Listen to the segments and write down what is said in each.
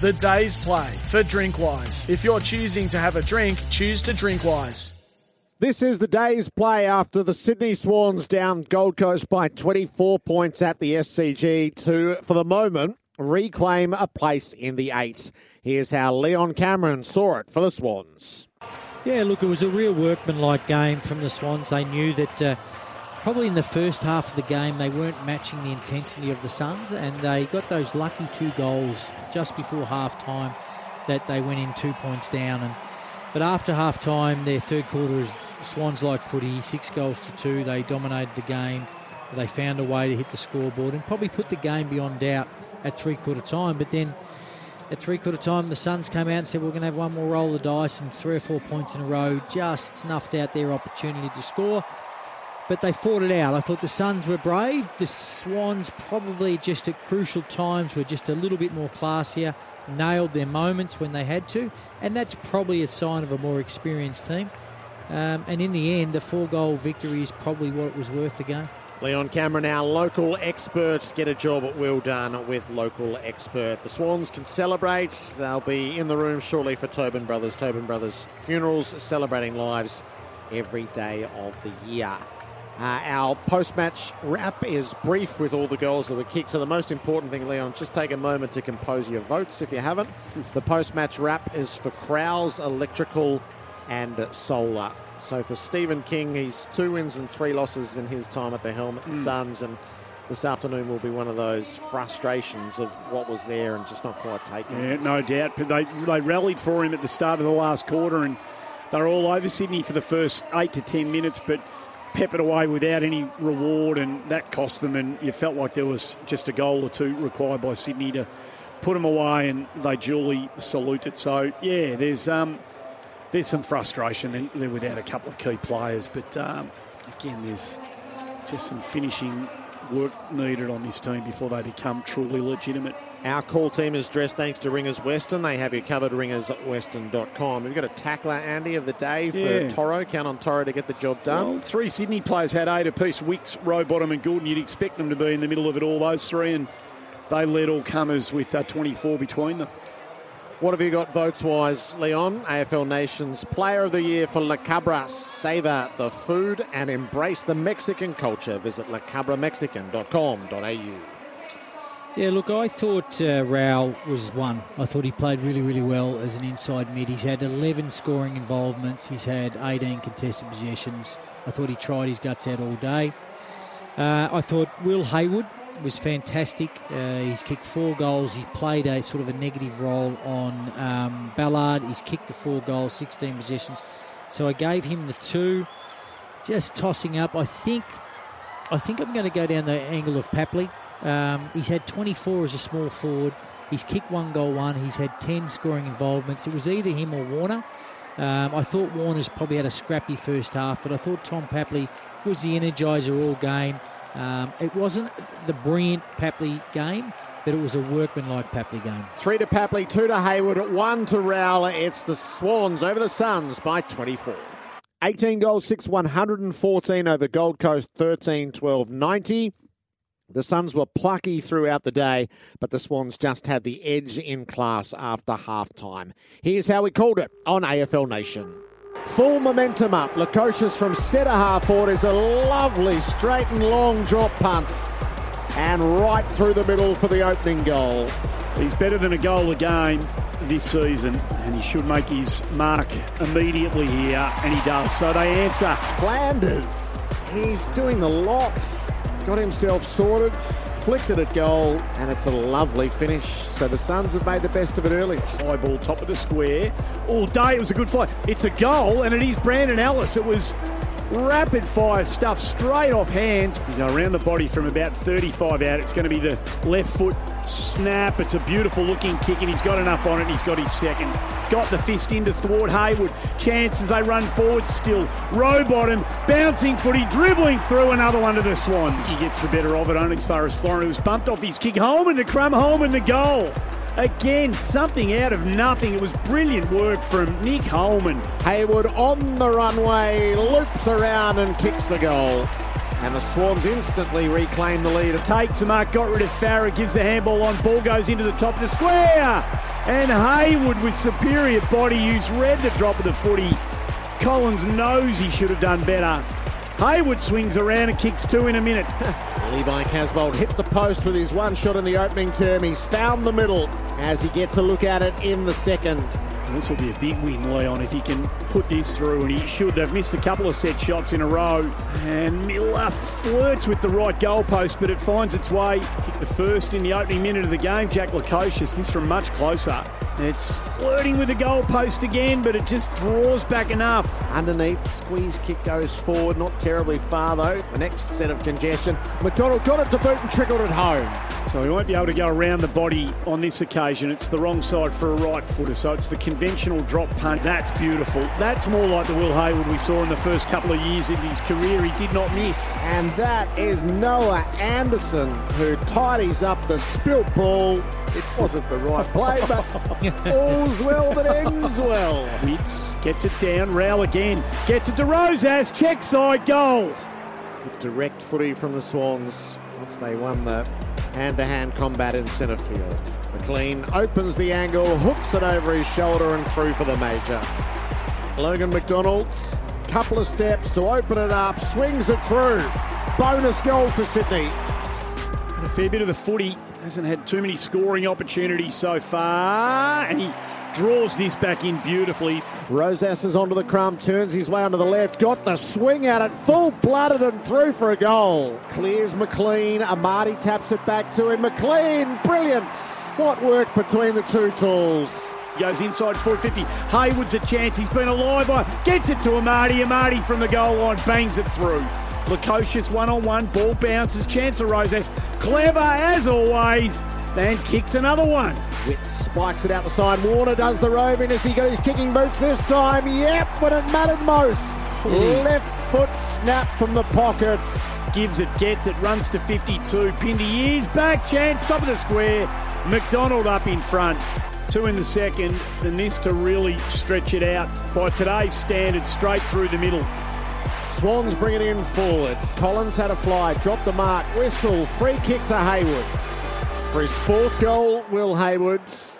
The day's play for Drinkwise. If you're choosing to have a drink, choose to Drinkwise. This is the day's play after the Sydney Swans down Gold Coast by 24 points at the SCG to, for the moment, reclaim a place in the eight. Here's how Leon Cameron saw it for the Swans. Yeah, look, it was a real workmanlike game from the Swans. They knew that. Uh, probably in the first half of the game they weren't matching the intensity of the Suns, and they got those lucky two goals just before half time that they went in two points down. And but after half time, their third quarter is Swans like footy, six goals to two. They dominated the game. They found a way to hit the scoreboard and probably put the game beyond doubt at three quarter time. But then at three quarter time, the Suns came out and said, We're going to have one more roll of the dice, and three or four points in a row just snuffed out their opportunity to score but they fought it out. I thought the Suns were brave. The Swans probably just at crucial times were just a little bit more classier, nailed their moments when they had to, and that's probably a sign of a more experienced team. Um, and in the end, the four goal victory is probably what it was worth the game. Leon Cameron, our local experts, get a job well done with local expert. The Swans can celebrate. They'll be in the room shortly for Tobin Brothers. Tobin Brothers funerals, celebrating lives every day of the year. Uh, our post match wrap is brief with all the goals that were kicked. So, the most important thing, Leon, just take a moment to compose your votes if you haven't. the post match wrap is for Crowes, Electrical, and Solar. So, for Stephen King, he's two wins and three losses in his time at the helm at the mm. Suns. And this afternoon will be one of those frustrations of what was there and just not quite taken. Yeah, no doubt. But they, they rallied for him at the start of the last quarter and they're all over Sydney for the first eight to ten minutes. But peppered away without any reward, and that cost them. And you felt like there was just a goal or two required by Sydney to put them away, and they duly saluted. So yeah, there's um, there's some frustration. They're without a couple of key players, but um, again, there's just some finishing work needed on this team before they become truly legitimate. Our call team is dressed thanks to Ringers Western. They have you covered, ringerswestern.com. We've got a tackler, Andy, of the day for yeah. Toro. Count on Toro to get the job done. Well, three Sydney players had eight apiece Wicks, Rowbottom, and Gulden. You'd expect them to be in the middle of it all, those three, and they led all comers with uh, 24 between them. What have you got votes wise, Leon? AFL Nation's Player of the Year for La Cabra. Savour the food and embrace the Mexican culture. Visit lacabramexican.com.au. Yeah, look, I thought uh, Rowell was one. I thought he played really, really well as an inside mid. He's had 11 scoring involvements. He's had 18 contested possessions. I thought he tried his guts out all day. Uh, I thought Will Hayward was fantastic. Uh, he's kicked four goals. He played a sort of a negative role on um, Ballard. He's kicked the four goals, 16 possessions. So I gave him the two. Just tossing up. I think, I think I'm going to go down the angle of Papley. Um, he's had 24 as a small forward. He's kicked one goal, one. He's had 10 scoring involvements. It was either him or Warner. Um, I thought Warner's probably had a scrappy first half, but I thought Tom Papley was the energizer all game. Um, it wasn't the brilliant Papley game, but it was a workmanlike Papley game. Three to Papley, two to Hayward, one to Rowell. It's the Swans over the Suns by 24. 18 goals, 6 114 over Gold Coast, 13 12 90. The Suns were plucky throughout the day, but the Swans just had the edge in class after half time. Here's how we called it on AFL Nation. Full momentum up. Lukosius from centre half forward is a lovely straight and long drop punt. And right through the middle for the opening goal. He's better than a goal a game this season, and he should make his mark immediately here, and he does. So they answer. Flanders, he's doing the lots got himself sorted, flicked it at goal, and it's a lovely finish. So the Suns have made the best of it early. High ball, top of the square. All day, it was a good fight. It's a goal, and it is Brandon Ellis. It was rapid fire stuff straight off hands. You go around the body from about 35 out. It's going to be the left foot snap. It's a beautiful looking kick, and he's got enough on it. He's got his second. Got the fist into thwart Hayward. Chances they run forward still. Rowbottom, bouncing footy, dribbling through another one to the Swans. He gets the better of it, only as far as Florent was bumped off his kick. Holman the Crum, home and the goal. Again, something out of nothing. It was brilliant work from Nick Holman. Hayward on the runway, loops around and kicks the goal. And the Swans instantly reclaim the lead. Takes the mark, got rid of Farah, gives the handball on, ball goes into the top of the square. And Hayward with superior body use read the drop of the footy. Collins knows he should have done better. Hayward swings around and kicks two in a minute. Levi Casboult hit the post with his one shot in the opening term. He's found the middle as he gets a look at it in the second. This will be a big win, Leon, if he can put this through, and he should. They've missed a couple of set shots in a row. And Miller flirts with the right goalpost, but it finds its way. Kick the first in the opening minute of the game. Jack Lukosius, this from much closer. It's flirting with the goalpost again, but it just draws back enough. Underneath, squeeze kick goes forward, not terribly far though. The next set of congestion. McDonald got it to boot and trickled it home. So he won't be able to go around the body on this occasion. It's the wrong side for a right footer, so it's the conventional drop punt. That's beautiful. That's more like the Will Hayward we saw in the first couple of years of his career. He did not miss. And that is Noah Anderson who tidies up the spilt ball. It wasn't the right play, but all's well that ends well. Witts gets it down. Rowell again. Gets it to Rosas. Check side goal. Direct footy from the Swans once they won the hand-to-hand combat in centre field. McLean opens the angle, hooks it over his shoulder and through for the major. Logan McDonald's couple of steps to open it up, swings it through. Bonus goal for Sydney. A fair bit of the footy. Hasn't had too many scoring opportunities so far. And he draws this back in beautifully. Rosas is onto the crumb, turns his way onto the left, got the swing at it, full blooded and through for a goal. Clears McLean, Amartey taps it back to him. McLean, brilliant! What work between the two tools. Goes inside 450. Hayward's a chance. He's been alive. Gets it to Amartey. Amartey from the goal line bangs it through. Lukosius one on one. Ball bounces. Chance of Rosas. Clever as always. Then kicks another one. Witts spikes it out the side. Warner does the roving as he got his kicking boots this time. Yep, when it mattered most. Mm. Left foot snap from the pockets. Gives it, gets it, runs to 52. Pindy is back. Chance, top of the square. McDonald up in front. Two in the second, and this to really stretch it out by today's standards, straight through the middle. Swans bring it in forwards. Collins had a fly, dropped the mark, whistle, free kick to Haywards. For his fourth goal, Will Haywards.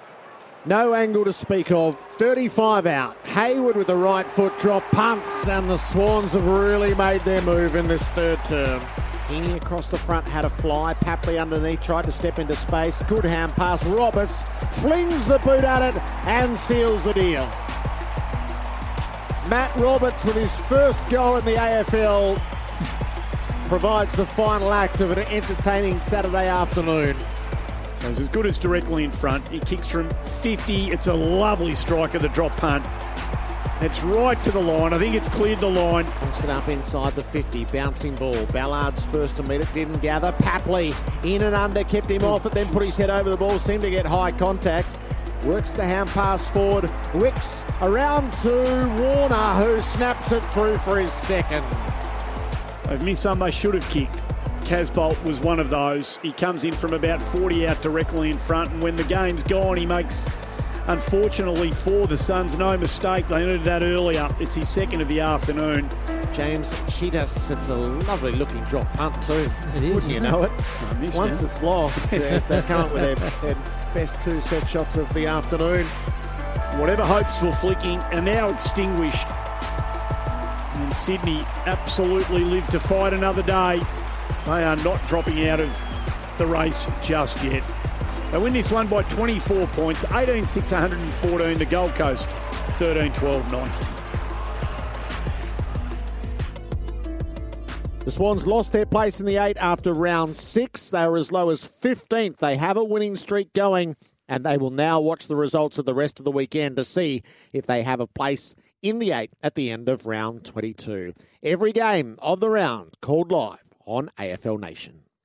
No angle to speak of. 35 out. Hayward with the right foot drop, punts, and the Swans have really made their move in this third term. Heeney across the front had a fly. Papley underneath tried to step into space. Good hand pass. Roberts flings the boot at it and seals the deal. Matt Roberts with his first goal in the AFL provides the final act of an entertaining Saturday afternoon. So it's as good as directly in front. He kicks from 50. It's a lovely strike of the drop punt. It's right to the line. I think it's cleared the line. Knocks it up inside the 50. Bouncing ball. Ballard's first to meet it. Didn't gather. Papley in and under. Kept him off it. Then put his head over the ball. Seemed to get high contact. Works the hand pass forward. Wicks around to Warner, who snaps it through for his second. They've missed some they should have kicked. Casboult was one of those. He comes in from about 40 out directly in front, and when the game's gone, he makes, unfortunately for the Suns, no mistake. They needed that earlier. It's his second of the afternoon. James Cheetahs, it's a lovely looking drop punt too. It is, Wouldn't you isn't know it? it? Once it's lost, as they come up with their, their best two set shots of the afternoon. Whatever hopes were flicking are now extinguished. And Sydney absolutely live to fight another day. They are not dropping out of the race just yet. They win this one by 24 points, 18 6 114. The Gold Coast 13 12 90. The Swans lost their place in the eight after round six. They were as low as 15th. They have a winning streak going, and they will now watch the results of the rest of the weekend to see if they have a place in the eight at the end of round 22. Every game of the round called live on AFL Nation.